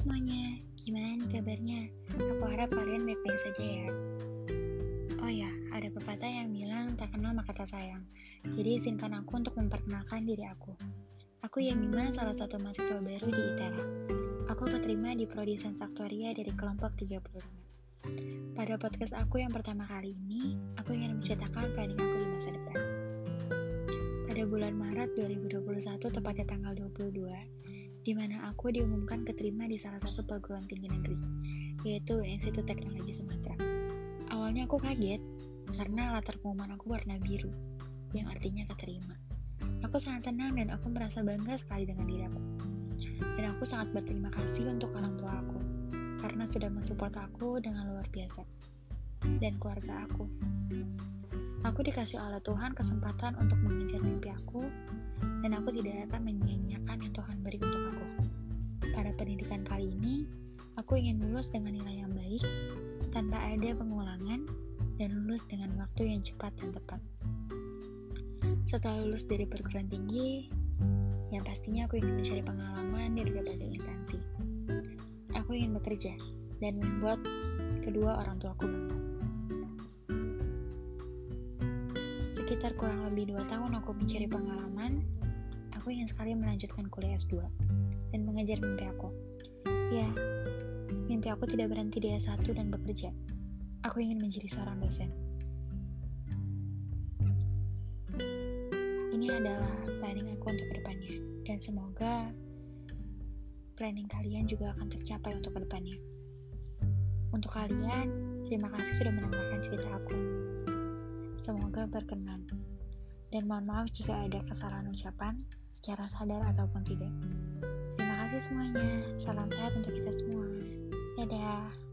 semuanya, gimana nih kabarnya? Aku harap kalian baik-baik saja ya. Oh ya, ada pepatah yang bilang tak kenal maka tak sayang. Jadi izinkan aku untuk memperkenalkan diri aku. Aku Yamima, salah satu mahasiswa baru di ITERA. Aku keterima di Prodi Sensaktoria dari kelompok 35. Pada podcast aku yang pertama kali ini, aku ingin menceritakan planning aku di masa depan. Pada bulan Maret 2021, tepatnya tanggal 22, di mana aku diumumkan keterima di salah satu perguruan tinggi negeri, yaitu Institut Teknologi Sumatera. Awalnya aku kaget, karena latar pengumuman aku warna biru, yang artinya keterima. Aku sangat senang dan aku merasa bangga sekali dengan diri aku. Dan aku sangat berterima kasih untuk orang tua aku, karena sudah mensupport aku dengan luar biasa. Dan keluarga aku. Aku dikasih oleh Tuhan kesempatan untuk mengejar mimpi aku, dan aku tidak akan menyia-nyiakan yang Tuhan beri aku ingin lulus dengan nilai yang baik, tanpa ada pengulangan, dan lulus dengan waktu yang cepat dan tepat. Setelah lulus dari perguruan tinggi, yang pastinya aku ingin mencari pengalaman dari berbagai instansi. Aku ingin bekerja dan membuat kedua orang tuaku bangga. Sekitar kurang lebih dua tahun aku mencari pengalaman, aku ingin sekali melanjutkan kuliah S2 dan mengejar mimpi aku. Ya, aku tidak berhenti di S1 dan bekerja. Aku ingin menjadi seorang dosen. Ini adalah planning aku untuk ke depannya, dan semoga planning kalian juga akan tercapai untuk ke depannya. Untuk kalian, terima kasih sudah mendengarkan cerita aku. Semoga berkenan. Dan mohon maaf jika ada kesalahan ucapan, secara sadar ataupun tidak. Terima kasih semuanya. Salam sehat untuk kita semua. Dadah.